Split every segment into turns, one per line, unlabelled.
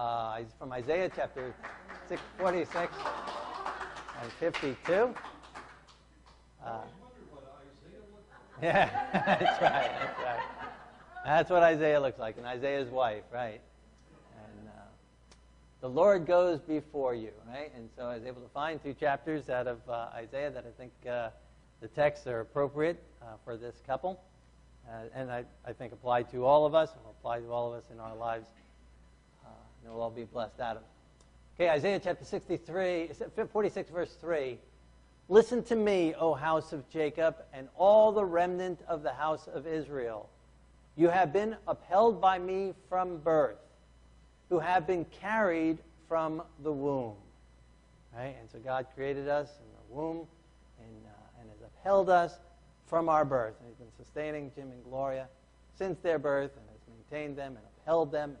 uh, from Isaiah chapter 6, 46 and 52. Uh, yeah, that's right, that's right. That's what Isaiah looks like, and Isaiah's wife, right? And uh, the Lord goes before you, right? And so I was able to find two chapters out of uh, Isaiah that I think uh, the texts are appropriate uh, for this couple, uh, and I, I think apply to all of us, and apply to all of us in our lives, and we'll all be blessed out of. it. Okay, Isaiah chapter 63, 46, verse 3. Listen to me, O house of Jacob, and all the remnant of the house of Israel. You have been upheld by me from birth, who have been carried from the womb. Right? And so God created us in the womb and, uh, and has upheld us from our birth. And He's been sustaining Jim and Gloria since their birth and has maintained them and upheld them.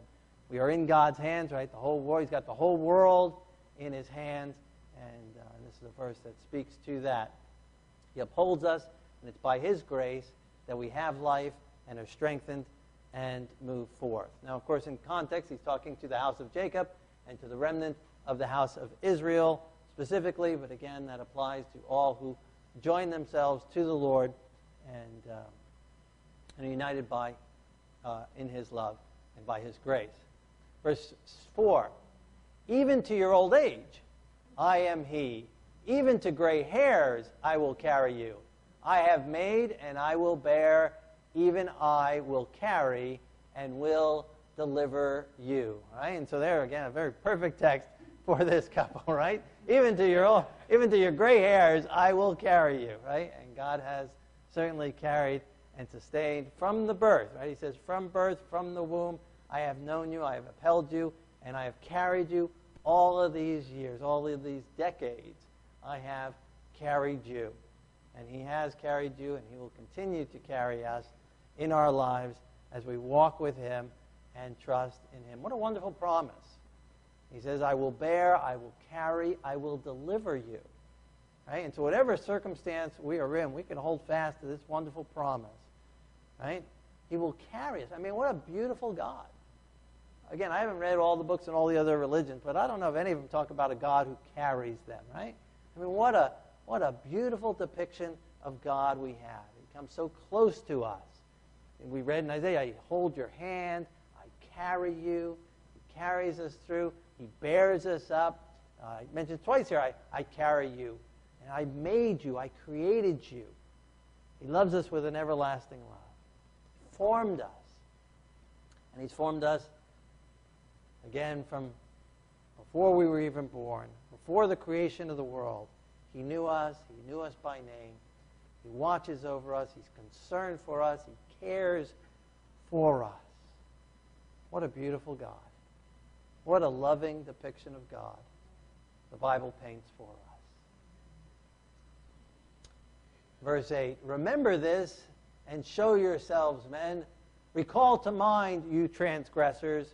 We are in God's hands, right? The whole world. He's got the whole world in His hands. And uh, this is a verse that speaks to that. He upholds us, and it's by His grace that we have life and are strengthened and move forth. Now, of course, in context, he's talking to the house of Jacob and to the remnant of the house of Israel specifically, but again, that applies to all who join themselves to the Lord and, uh, and are united by, uh, in his love and by his grace. Verse 4 Even to your old age, I am he. Even to gray hairs, I will carry you. I have made and I will bear even I will carry and will deliver you. Right? And so there again, a very perfect text for this couple, right? Even to your old, even to your gray hairs, I will carry you, right? And God has certainly carried and sustained from the birth, right? He says, from birth, from the womb, I have known you, I have upheld you, and I have carried you all of these years, all of these decades. I have carried you. And He has carried you, and He will continue to carry us in our lives as we walk with Him and trust in Him. What a wonderful promise. He says, I will bear, I will carry, I will deliver you. Right? And so, whatever circumstance we are in, we can hold fast to this wonderful promise. Right? He will carry us. I mean, what a beautiful God. Again, I haven't read all the books in all the other religions, but I don't know if any of them talk about a God who carries them, right? I mean, what a, what a beautiful depiction of God we have. He comes so close to us we read in Isaiah, I hold your hand, I carry you. He carries us through. He bears us up. Uh, I mentioned twice here, I, I carry you. And I made you. I created you. He loves us with an everlasting love. Formed us. And he's formed us, again, from before we were even born, before the creation of the world. He knew us. He knew us by name. He watches over us. He's concerned for us. He cares for us. What a beautiful God. What a loving depiction of God the Bible paints for us. Verse 8 Remember this and show yourselves, men. Recall to mind, you transgressors.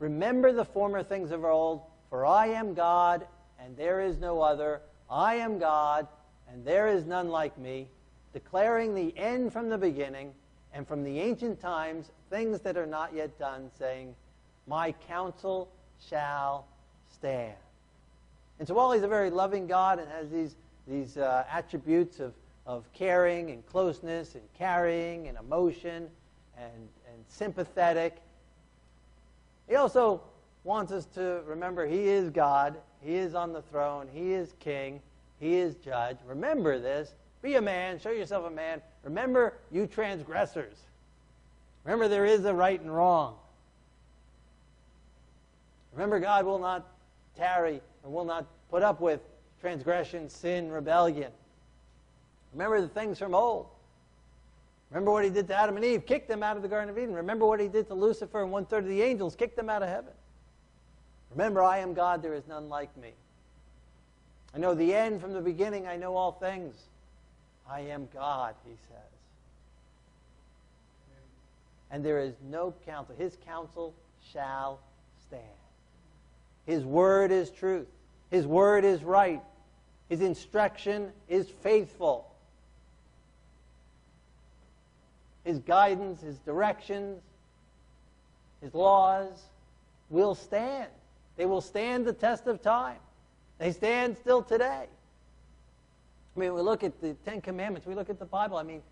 Remember the former things of old, for I am God, and there is no other. I am God, and there is none like me, declaring the end from the beginning and from the ancient times things that are not yet done, saying, My counsel shall stand. And so while he's a very loving God and has these, these uh, attributes of, of caring and closeness and carrying and emotion and, and sympathetic, he also wants us to remember he is God, he is on the throne, he is king, he is judge. Remember this. Be a man, show yourself a man, Remember, you transgressors. Remember, there is a right and wrong. Remember, God will not tarry and will not put up with transgression, sin, rebellion. Remember the things from old. Remember what he did to Adam and Eve, kicked them out of the Garden of Eden. Remember what he did to Lucifer and one third of the angels, kicked them out of heaven. Remember, I am God, there is none like me. I know the end from the beginning, I know all things. I am God, he says. And there is no counsel. His counsel shall stand. His word is truth. His word is right. His instruction is faithful. His guidance, his directions, his laws will stand. They will stand the test of time. They stand still today. I mean, we look at the Ten Commandments, we look at the Bible. I mean,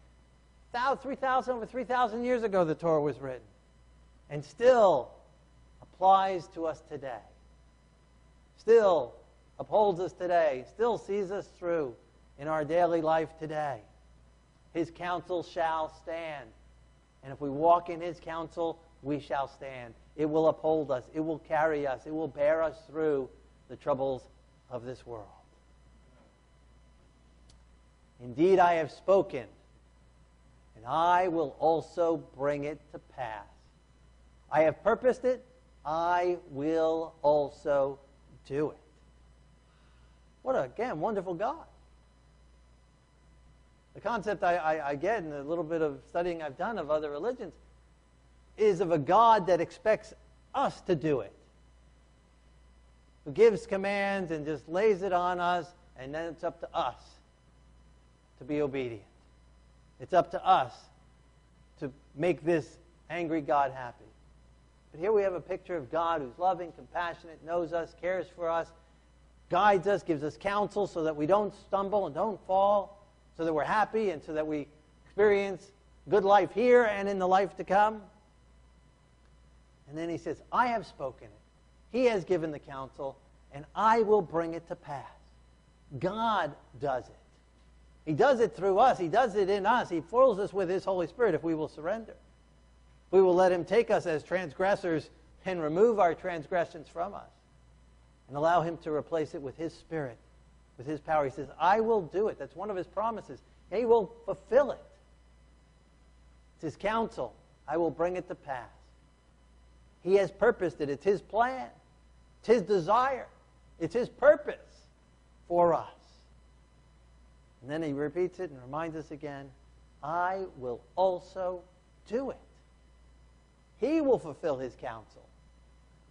3,000, over 3,000 years ago, the Torah was written, and still applies to us today. Still upholds us today, still sees us through in our daily life today. His counsel shall stand. And if we walk in his counsel, we shall stand. It will uphold us, it will carry us, it will bear us through the troubles of this world. Indeed, I have spoken, and I will also bring it to pass. I have purposed it, I will also do it. What, a, again, wonderful God. The concept I, I, I get in a little bit of studying I've done of other religions is of a God that expects us to do it. Who gives commands and just lays it on us, and then it's up to us to be obedient. It's up to us to make this angry God happy. But here we have a picture of God who's loving, compassionate, knows us, cares for us, guides us, gives us counsel so that we don't stumble and don't fall, so that we're happy and so that we experience good life here and in the life to come. And then he says, I have spoken it. He has given the counsel, and I will bring it to pass. God does it. He does it through us. He does it in us. He fills us with His Holy Spirit if we will surrender. We will let Him take us as transgressors and remove our transgressions from us and allow Him to replace it with His Spirit, with His power. He says, I will do it. That's one of His promises. He will fulfill it. It's His counsel. I will bring it to pass. He has purposed it. It's His plan. It's His desire. It's His purpose for us. And then He repeats it and reminds us again I will also do it. He will fulfill His counsel.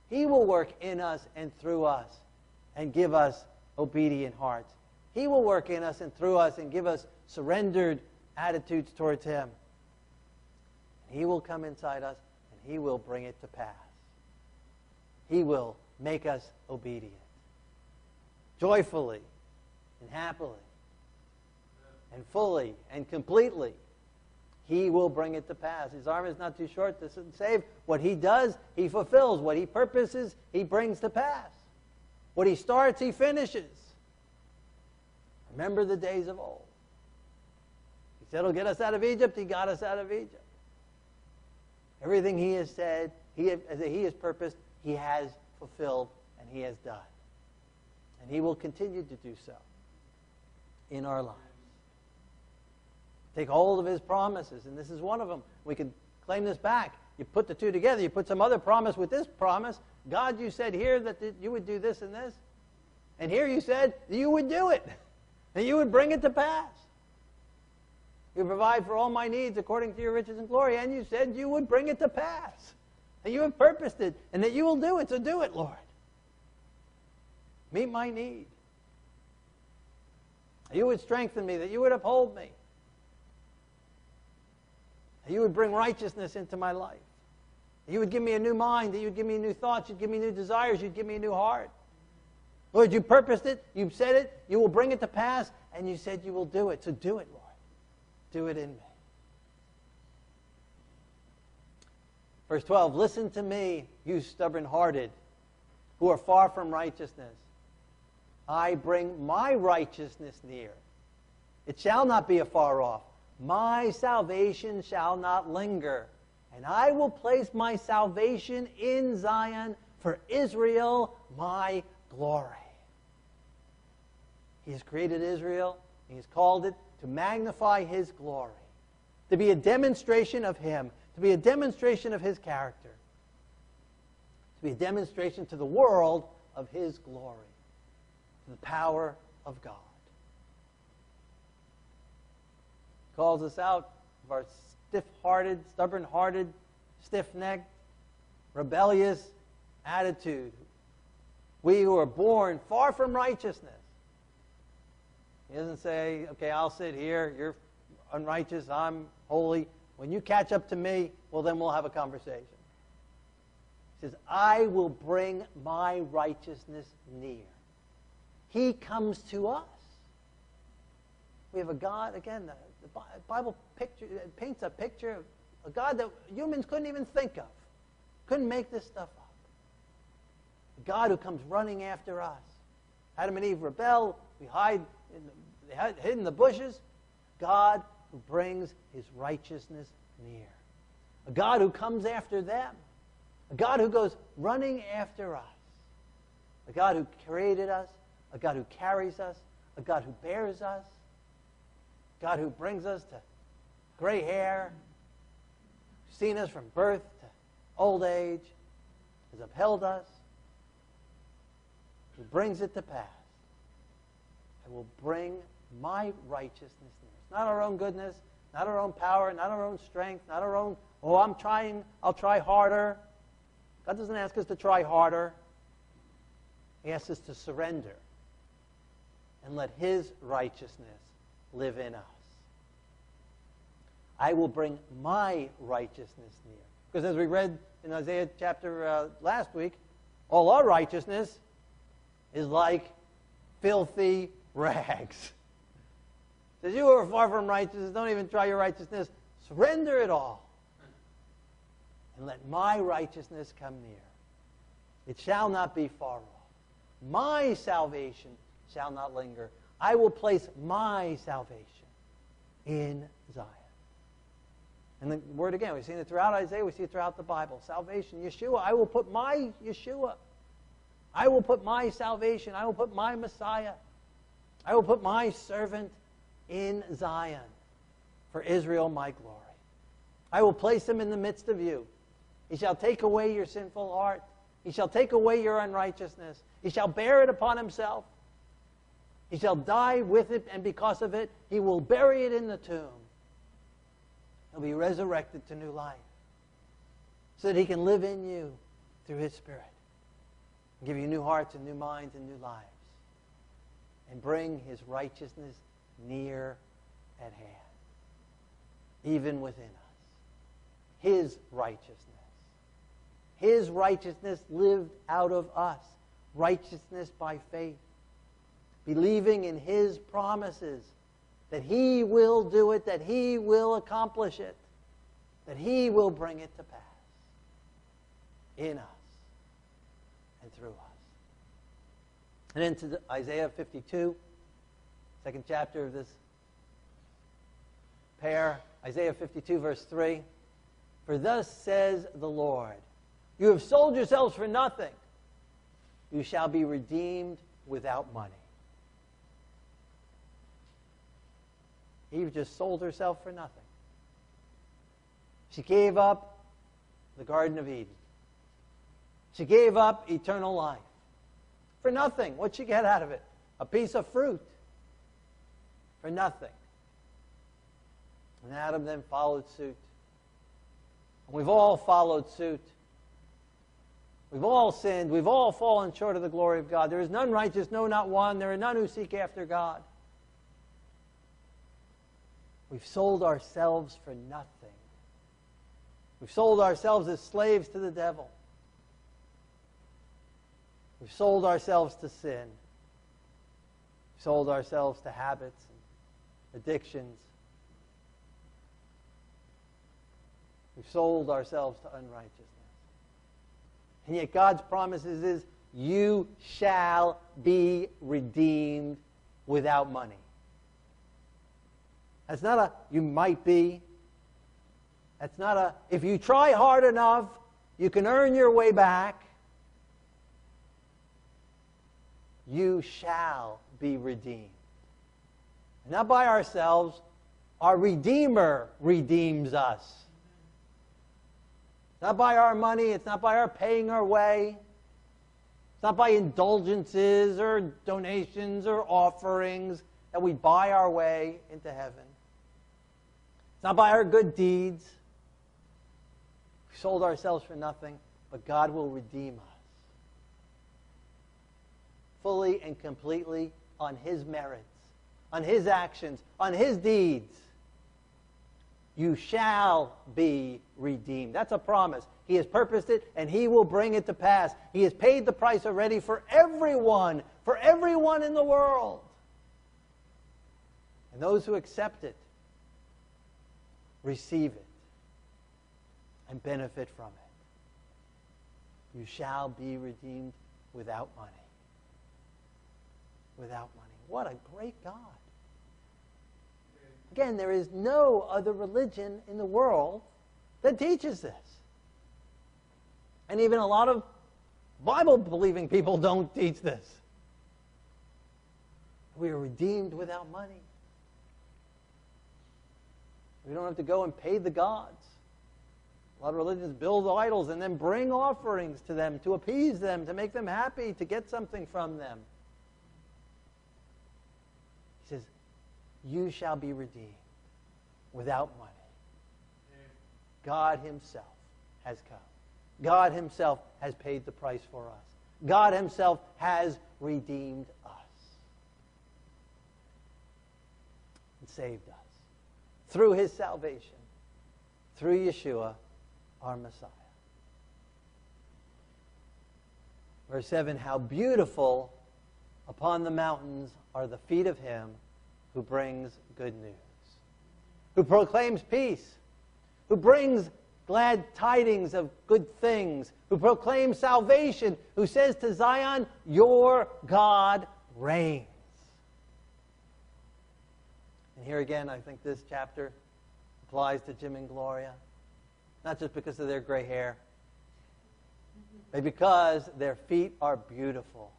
He will work in us and through us and give us obedient hearts. He will work in us and through us and give us surrendered attitudes towards Him. He will come inside us and He will bring it to pass. He will make us obedient. Joyfully and happily and fully and completely. He will bring it to pass. His arm is not too short to save. What he does, he fulfills. What he purposes, he brings to pass. What he starts, he finishes. Remember the days of old. He said he'll get us out of Egypt. He got us out of Egypt. Everything he has said, he, as he has purposed, he has fulfilled and he has done. And he will continue to do so in our lives. Take hold of his promises, and this is one of them. We can claim this back. You put the two together, you put some other promise with this promise. God, you said here that you would do this and this. And here you said you would do it, and you would bring it to pass. You provide for all my needs according to your riches and glory, and you said you would bring it to pass. And you have purposed it, and that you will do it, so do it, Lord. Meet my need. You would strengthen me, that you would uphold me. You would bring righteousness into my life. You would give me a new mind, that you would give me new thoughts, you'd give me new desires, you'd give me a new heart. Lord, you purposed it, you've said it, you will bring it to pass, and you said you will do it. So do it, Lord. Do it in me. Verse 12 Listen to me, you stubborn hearted, who are far from righteousness. I bring my righteousness near. It shall not be afar off. My salvation shall not linger. And I will place my salvation in Zion for Israel, my glory. He has created Israel. He has called it to magnify his glory, to be a demonstration of him, to be a demonstration of his character, to be a demonstration to the world of his glory, to the power of God. Calls us out of our stiff hearted, stubborn hearted, stiff necked, rebellious attitude. We who are born far from righteousness. He doesn't say, okay, I'll sit here, you're unrighteous, I'm holy. When you catch up to me, well, then we'll have a conversation. He says, I will bring my righteousness near. He comes to us. We have a God, again, the, the Bible picture, uh, paints a picture of a God that humans couldn't even think of, couldn't make this stuff up. A God who comes running after us. Adam and Eve rebel, we hide in the, hid in the bushes. God who brings his righteousness near. A God who comes after them. A God who goes running after us. A God who created us. A God who carries us. A God who bears us. God who brings us to gray hair, seen us from birth to old age, has upheld us, who brings it to pass. I will bring my righteousness near. It's not our own goodness, not our own power, not our own strength, not our own, oh, I'm trying, I'll try harder. God doesn't ask us to try harder. He asks us to surrender and let His righteousness live in us. I will bring my righteousness near. Because as we read in Isaiah chapter uh, last week, all our righteousness is like filthy rags. Says, You are far from righteousness. Don't even try your righteousness. Surrender it all. And let my righteousness come near. It shall not be far off. My salvation shall not linger. I will place my salvation in Zion. And the word again, we've seen it throughout Isaiah, we see it throughout the Bible. Salvation, Yeshua, I will put my Yeshua. I will put my salvation. I will put my Messiah. I will put my servant in Zion for Israel, my glory. I will place him in the midst of you. He shall take away your sinful heart. He shall take away your unrighteousness. He shall bear it upon himself. He shall die with it, and because of it, he will bury it in the tomb. He'll be resurrected to new life so that he can live in you through his Spirit give you new hearts and new minds and new lives and bring his righteousness near at hand, even within us. His righteousness. His righteousness lived out of us. Righteousness by faith. Believing in his promises that he will do it, that he will accomplish it, that he will bring it to pass in us and through us. And into Isaiah 52, second chapter of this pair, Isaiah 52, verse 3. For thus says the Lord, You have sold yourselves for nothing. You shall be redeemed without money. Eve just sold herself for nothing. She gave up the Garden of Eden. She gave up eternal life for nothing. What'd she get out of it? A piece of fruit for nothing. And Adam then followed suit. And we've all followed suit. We've all sinned. We've all fallen short of the glory of God. There is none righteous, no, not one. There are none who seek after God. We've sold ourselves for nothing. We've sold ourselves as slaves to the devil. We've sold ourselves to sin. We've sold ourselves to habits and addictions. We've sold ourselves to unrighteousness. And yet God's promises is you shall be redeemed without money. That's not a you might be. That's not a if you try hard enough, you can earn your way back. You shall be redeemed. Not by ourselves, our Redeemer redeems us. Not by our money, it's not by our paying our way. It's not by indulgences or donations or offerings that we buy our way into heaven. It's not by our good deeds. We sold ourselves for nothing, but God will redeem us fully and completely on His merits, on His actions, on His deeds. You shall be redeemed. That's a promise. He has purposed it, and He will bring it to pass. He has paid the price already for everyone, for everyone in the world. And those who accept it receive it and benefit from it. You shall be redeemed without money. Without money. What a great God. Again, there is no other religion in the world that teaches this. And even a lot of Bible believing people don't teach this. We are redeemed without money. We don't have to go and pay the gods. A lot of religions build idols and then bring offerings to them to appease them, to make them happy, to get something from them. He says, You shall be redeemed without money. God Himself has come. God Himself has paid the price for us. God Himself has redeemed us and saved us through His salvation, through Yeshua, our Messiah. Verse 7 How beautiful upon the mountains are the feet of Him who brings good news, who proclaims peace, who brings glad tidings of good things, who proclaims salvation, who says to Zion, Your God reigns. And here again, I think this chapter applies to Jim and Gloria, not just because of their gray hair, but because their feet are beautiful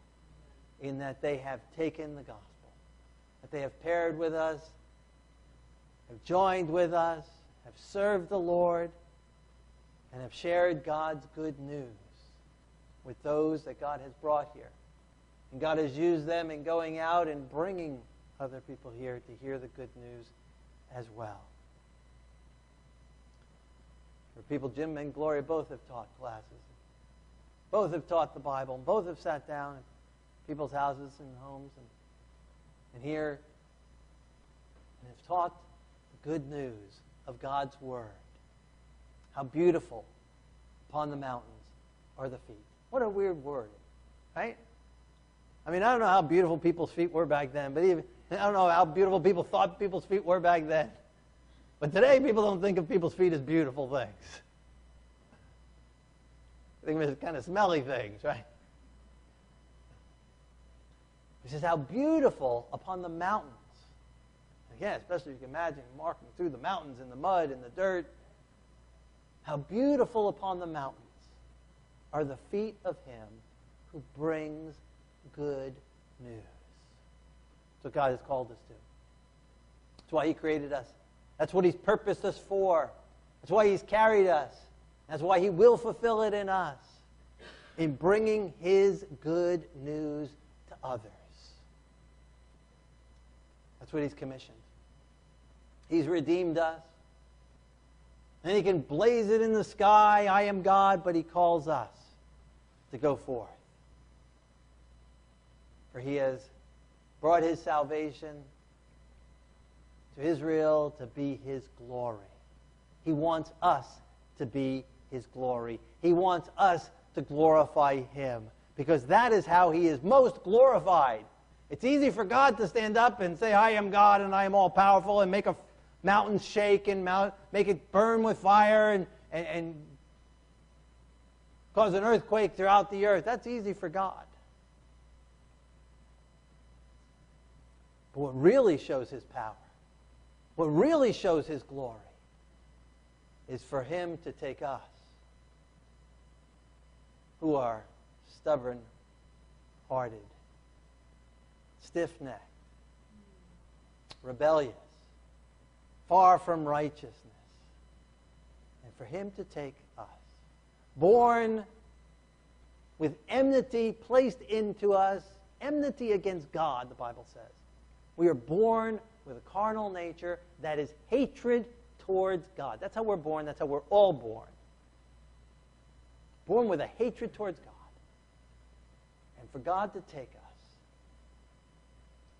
in that they have taken the gospel, that they have paired with us, have joined with us, have served the Lord and have shared God's good news with those that God has brought here. And God has used them in going out and bringing other people here to hear the good news as well. For people, Jim and Gloria both have taught classes. Both have taught the Bible. And Both have sat down in people's houses and homes and, and here and have taught the good news of God's Word. How beautiful upon the mountains are the feet. What a weird word, right? I mean, I don't know how beautiful people's feet were back then, but even I don't know how beautiful people thought people's feet were back then. But today, people don't think of people's feet as beautiful things. They think of it as kind of smelly things, right? He says, How beautiful upon the mountains. Again, especially if you can imagine walking through the mountains in the mud and the dirt how beautiful upon the mountains are the feet of him who brings good news. That's what God has called us to. That's why he created us. That's what he's purposed us for. That's why he's carried us. That's why he will fulfill it in us in bringing his good news to others. That's what he's commissioned. He's redeemed us. And he can blaze it in the sky, I am God, but he calls us to go forth. For he has brought his salvation to Israel to be his glory. He wants us to be his glory. He wants us to glorify him because that is how he is most glorified. It's easy for God to stand up and say, I am God and I am all powerful and make a mountain shake and mount, make it burn with fire and, and, and cause an earthquake throughout the earth. That's easy for God. But what really shows his power, what really shows his glory, is for him to take us, who are stubborn hearted, stiff necked, rebellious, far from righteousness, and for him to take us, born with enmity placed into us, enmity against God, the Bible says. We are born with a carnal nature that is hatred towards God. That's how we're born. That's how we're all born. Born with a hatred towards God. And for God to take us,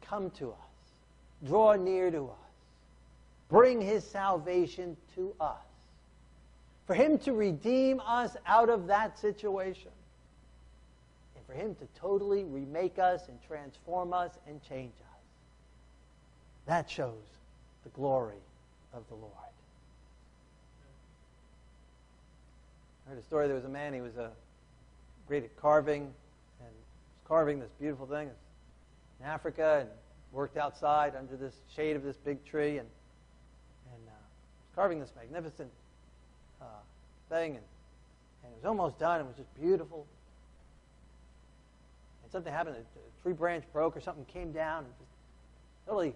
come to us, draw near to us, bring his salvation to us. For him to redeem us out of that situation. And for him to totally remake us and transform us and change us. That shows the glory of the Lord. I heard a story. There was a man. He was a great at carving, and was carving this beautiful thing in Africa, and worked outside under this shade of this big tree, and and uh, was carving this magnificent uh, thing, and and it was almost done. It was just beautiful. And something happened. A tree branch broke, or something came down, and just totally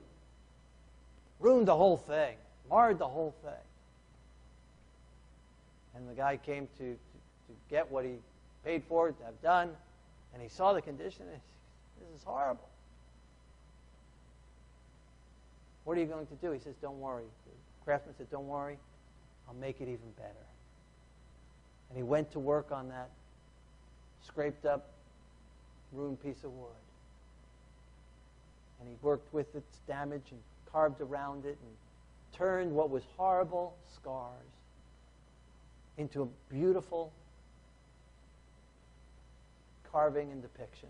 ruined the whole thing, marred the whole thing. And the guy came to, to, to get what he paid for to have done, and he saw the condition, and he this is horrible. What are you going to do? He says, Don't worry. The craftsman said, Don't worry. I'll make it even better. And he went to work on that scraped up, ruined piece of wood. And he worked with its damage and carved around it and turned what was horrible scars into a beautiful carving and depiction.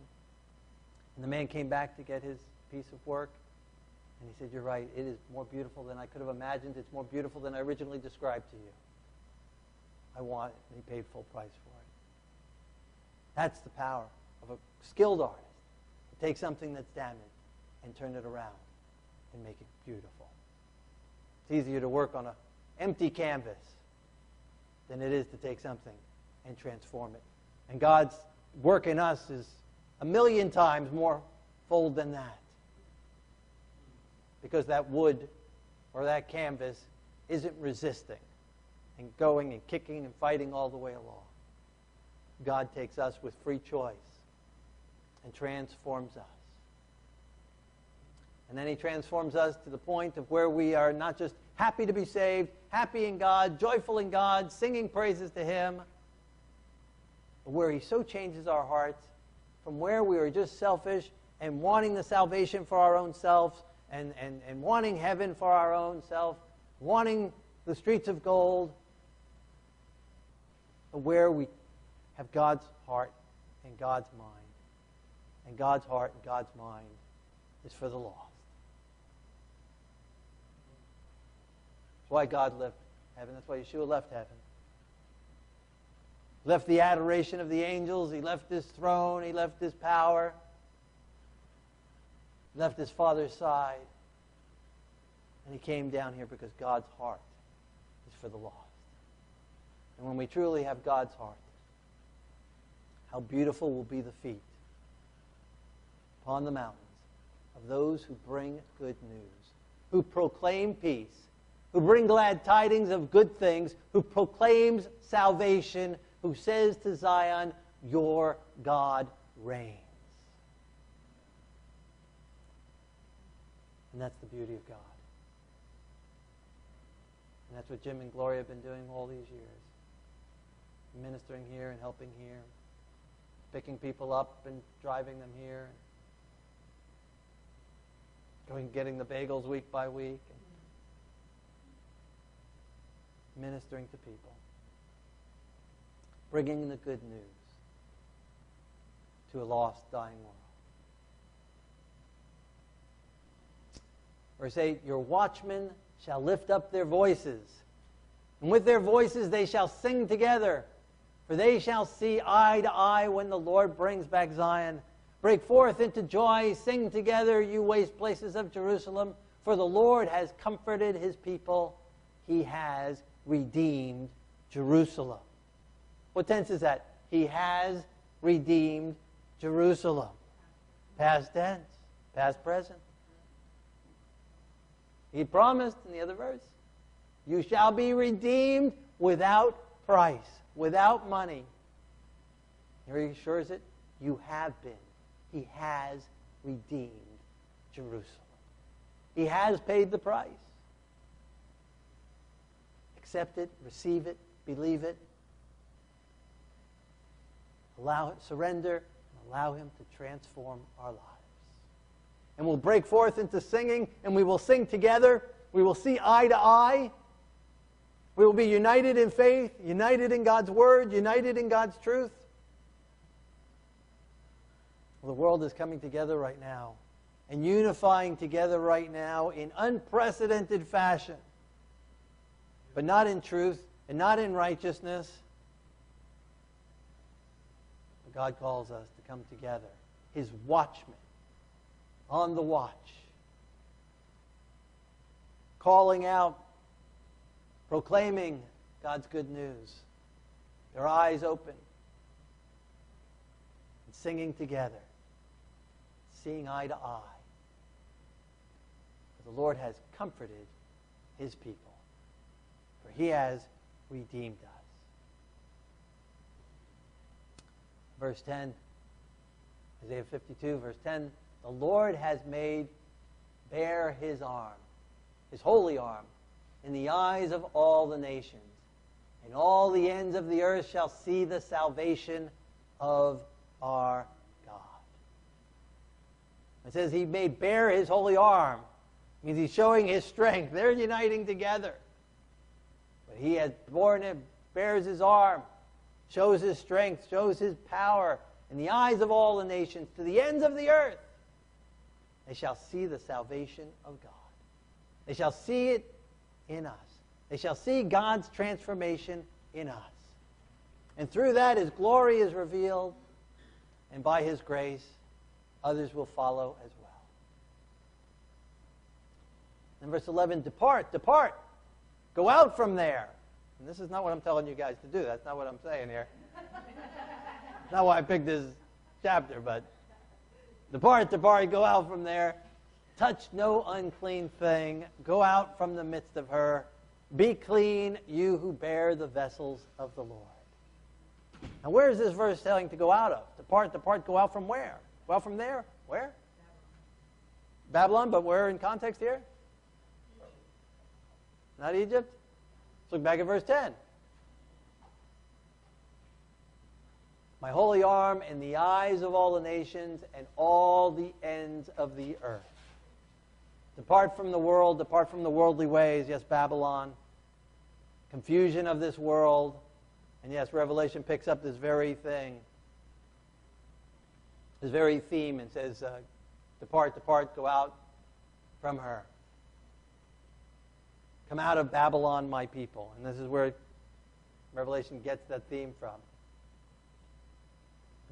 And the man came back to get his piece of work, and he said, You're right, it is more beautiful than I could have imagined. It's more beautiful than I originally described to you. I want it. And he paid full price for it. That's the power of a skilled artist to take something that's damaged and turn it around and make it beautiful. It's easier to work on an empty canvas than it is to take something and transform it. And God's work in us is a million times more fold than that. Because that wood or that canvas isn't resisting and going and kicking and fighting all the way along. God takes us with free choice and transforms us. And then he transforms us to the point of where we are not just happy to be saved, happy in God, joyful in God, singing praises to him, but where he so changes our hearts from where we are just selfish and wanting the salvation for our own selves and, and, and wanting heaven for our own self, wanting the streets of gold, where we have God's heart and God's mind. And God's heart and God's mind is for the lost. Why God left heaven. That's why Yeshua left heaven. Left the adoration of the angels. He left his throne. He left his power. Left his Father's side. And he came down here because God's heart is for the lost. And when we truly have God's heart, how beautiful will be the feet upon the mountains of those who bring good news, who proclaim peace who bring glad tidings of good things, who proclaims salvation, who says to Zion, Your God reigns. And that's the beauty of God. And that's what Jim and Gloria have been doing all these years ministering here and helping here, picking people up and driving them here, going getting the bagels week by week ministering to people, bringing the good news to a lost, dying world. Verse 8 Your watchmen shall lift up their voices, and with their voices they shall sing together. For they shall see eye to eye when the Lord brings back Zion. Break forth into joy, sing together, you waste places of Jerusalem, for the Lord has comforted his people. He has redeemed Jerusalem. What tense is that? He has redeemed Jerusalem. Past tense, past present. He promised in the other verse, You shall be redeemed without price, without money. He assures it, You have been. He has redeemed Jerusalem. He has paid the price accept it, receive it, believe it, allow it, surrender, allow Him to transform our lives. And we'll break forth into singing, and we will sing together We will see eye to eye. We will be united in faith, united in God's word, united in God's truth. Well, the world is coming together right now and unifying together right now in unprecedented fashion, but not in truth and not in righteousness. But God calls us to come together, His watchmen, on the watch, calling out, proclaiming God's good news, their eyes open, and singing together seeing eye to eye. For the Lord has comforted his people, he has redeemed us. Verse 10, Isaiah 52, verse 10 The Lord has made bare his arm, his holy arm, in the eyes of all the nations, and all the ends of the earth shall see the salvation of our God. it says he made bare his holy arm. Means he's showing his strength. They're uniting together. He has borne it, bears his arm, shows his strength, shows his power in the eyes of all the nations to the ends of the earth. They shall see the salvation of God. They shall see it in us. They shall see God's transformation in us. And through that, his glory is revealed, and by his grace, others will follow as well. In verse 11, depart, depart, go out from there. And this is not what I'm telling you guys to do. That's not what I'm saying here. not why I picked this chapter, but depart, depart, go out from there. Touch no unclean thing. Go out from the midst of her. Be clean, you who bear the vessels of the Lord. Now, where is this verse telling to go out of? Depart, depart, go out from where? Well, from there, where? Babylon, but where in context here? Not Egypt? Let's look back at verse 10. My holy arm in the eyes of all the nations and all the ends of the earth. Depart from the world, depart from the worldly ways. Yes, Babylon. Confusion of this world. And yes, Revelation picks up this very thing this very theme and says, uh, Depart, depart, go out from her. Come out of Babylon, my people. And this is where Revelation gets that theme from.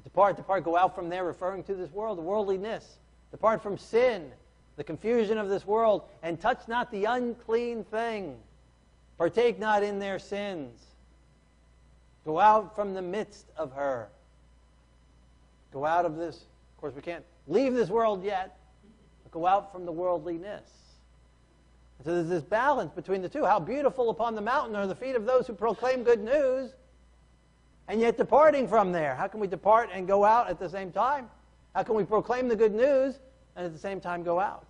Depart, depart, go out from there, referring to this world, the worldliness. Depart from sin, the confusion of this world, and touch not the unclean thing. Partake not in their sins. Go out from the midst of her. Go out of this. Of course, we can't leave this world yet, go out from the worldliness. And so there's this balance between the two. How beautiful upon the mountain are the feet of those who proclaim good news, and yet departing from there. How can we depart and go out at the same time? How can we proclaim the good news and at the same time go out?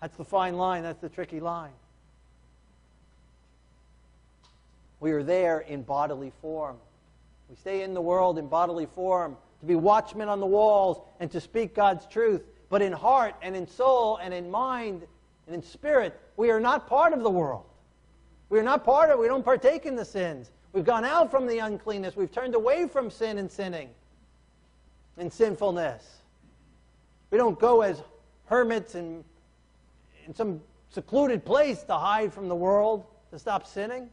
That's the fine line, that's the tricky line. We are there in bodily form. We stay in the world in bodily form to be watchmen on the walls, and to speak God's truth. But in heart and in soul and in mind and in spirit, we are not part of the world. We are not part of it. We don't partake in the sins. We've gone out from the uncleanness. We've turned away from sin and sinning and sinfulness. We don't go as hermits in, in some secluded place to hide from the world, to stop sinning.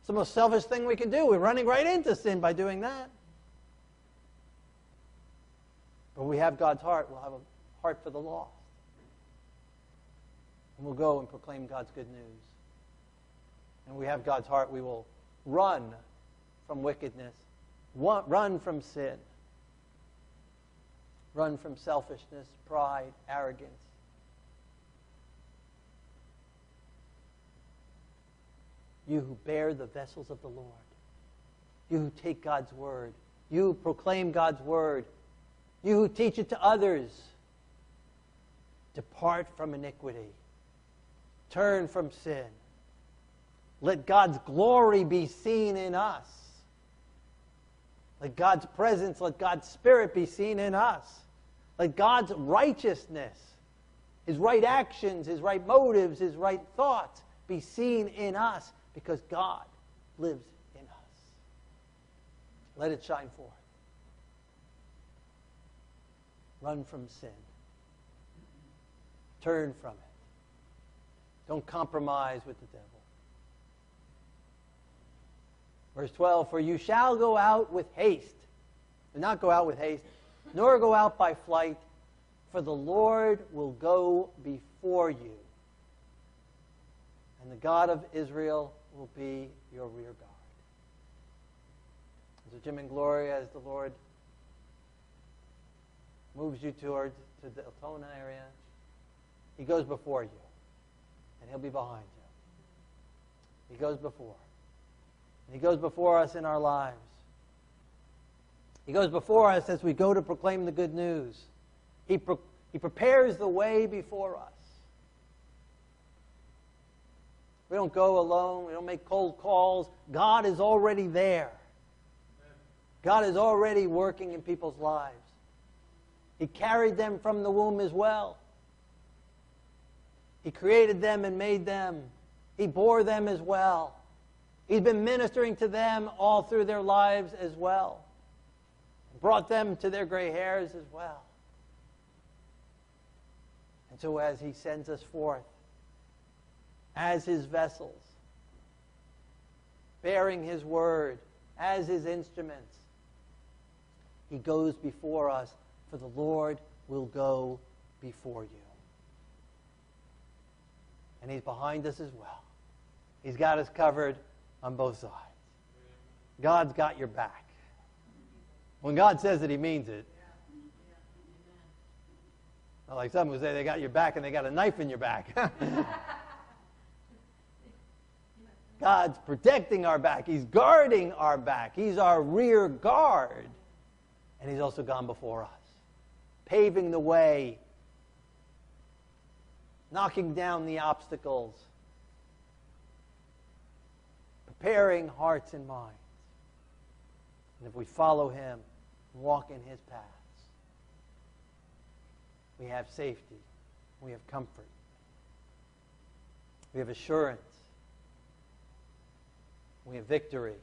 It's the most selfish thing we can do. We're running right into sin by doing that. But we have God's heart, we'll have a heart for the lost. And we'll go and proclaim God's good news. And we have God's heart, we will run from wickedness, run from sin, run from selfishness, pride, arrogance. You who bear the vessels of the Lord, you who take God's word, you who proclaim God's word, you who teach it to others, depart from iniquity. Turn from sin. Let God's glory be seen in us. Let God's presence, let God's spirit be seen in us. Let God's righteousness his right actions, his right motives, his right thoughts be seen in us because God lives in us. Let it shine forth. Run from sin. Turn from it. Don't compromise with the devil. Verse 12 For you shall go out with haste. Do not go out with haste, nor go out by flight, for the Lord will go before you. And the God of Israel will be your rear guard. So, Jim and Gloria, as the Lord moves you toward to the Altona area, He goes before you, and He'll be behind you. He goes before. And he goes before us in our lives. He goes before us as we go to proclaim the good news. He, he prepares the way before us. We don't go alone. We don't make cold calls. God is already there. God is already working in people's lives. He carried them from the womb as well. He created them and made them. He bore them as well. He's been ministering to them all through their lives as well. Brought them to their gray hairs as well. And so, as He sends us forth as His vessels, bearing His word as His instruments, He goes before us, for the Lord will go before you. And He's behind us as well. He's got us covered on both sides. God's got your back. When God says it, He means it. Not like some who say they got your back and they got a knife in your back. God's protecting our back. He's guarding our back. He's our rear guard. And He's also gone before us, paving the way, knocking down the obstacles preparing hearts and minds. And if we follow him, walk in his paths, we have safety, we have comfort, we have assurance, we have victory,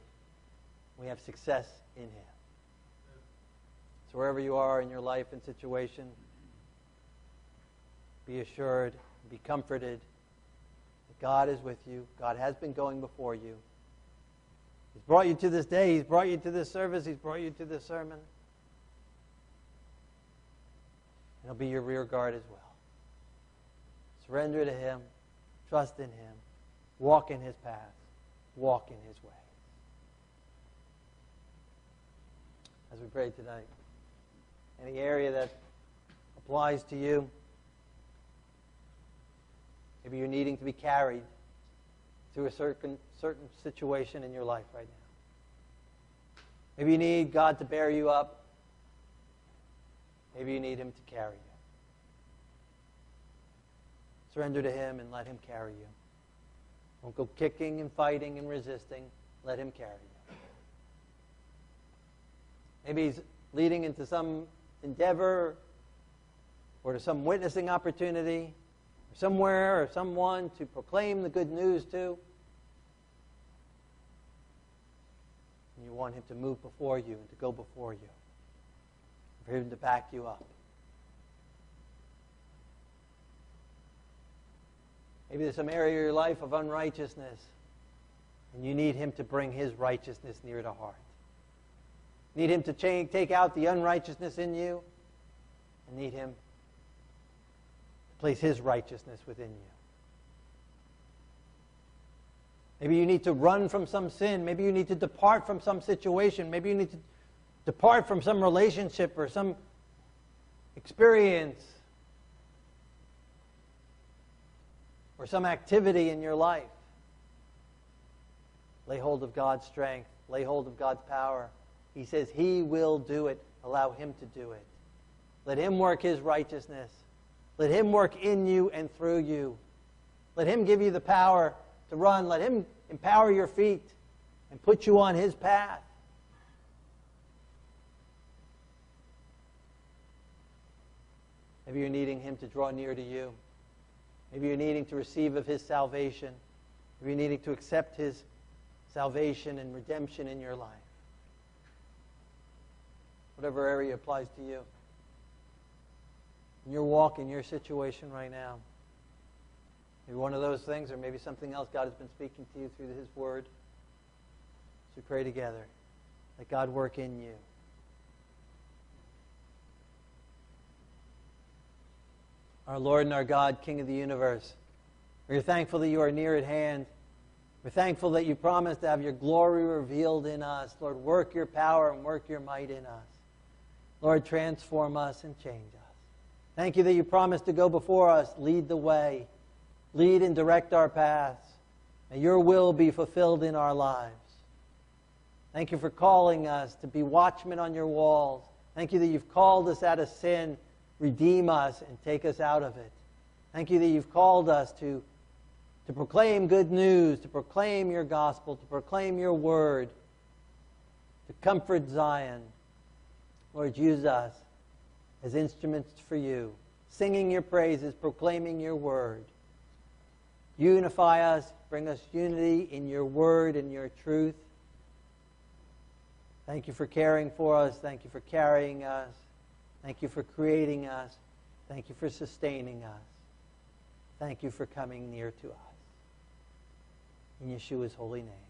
we have success in him. So wherever you are in your life and situation, be assured, be comforted that God is with you. God has been going before you. He's brought you to this day. He's brought you to this service. He's brought you to this sermon. And he'll be your rear guard as well. Surrender to him. Trust in him. Walk in his path. Walk in his way. As we pray tonight, any area that applies to you, maybe you're needing to be carried through a certain, certain situation in your life right now. Maybe you need God to bear you up. Maybe you need Him to carry you. Surrender to Him and let Him carry you. Don't go kicking and fighting and resisting. Let Him carry you. Maybe He's leading into some endeavor or to some witnessing opportunity somewhere or someone to proclaim the good news to. And you want him to move before you and to go before you, for him to back you up. Maybe there's some area of your life of unrighteousness, and you need him to bring his righteousness near to heart. Need him to take out the unrighteousness in you, and need him place His righteousness within you. Maybe you need to run from some sin. Maybe you need to depart from some situation. Maybe you need to depart from some relationship or some experience or some activity in your life. Lay hold of God's strength. Lay hold of God's power. He says He will do it. Allow Him to do it. Let Him work His righteousness. Let Him work in you and through you. Let Him give you the power to run. Let Him empower your feet and put you on His path. Maybe you're needing Him to draw near to you. Maybe you're needing to receive of His salvation. Maybe you're needing to accept His salvation and redemption in your life. Whatever area applies to you. In your walk, in your situation right now. Maybe one of those things, or maybe something else God has been speaking to you through His Word. So pray together. Let God work in you. Our Lord and our God, King of the universe, we're thankful that you are near at hand. We're thankful that you promised to have your glory revealed in us. Lord, work your power and work your might in us. Lord, transform us and change us. Thank you that you promised to go before us, lead the way, lead and direct our paths. May your will be fulfilled in our lives. Thank you for calling us to be watchmen on your walls. Thank you that you've called us out of sin, redeem us, and take us out of it. Thank you that you've called us to, to proclaim good news, to proclaim your gospel, to proclaim your word, to comfort Zion. Lord, use us as instruments for you, singing your praises, proclaiming your word. Unify us, bring us unity in your word and your truth. Thank you for caring for us. Thank you for carrying us. Thank you for creating us. Thank you for sustaining us. Thank you for coming near to us. In Yeshua's holy name.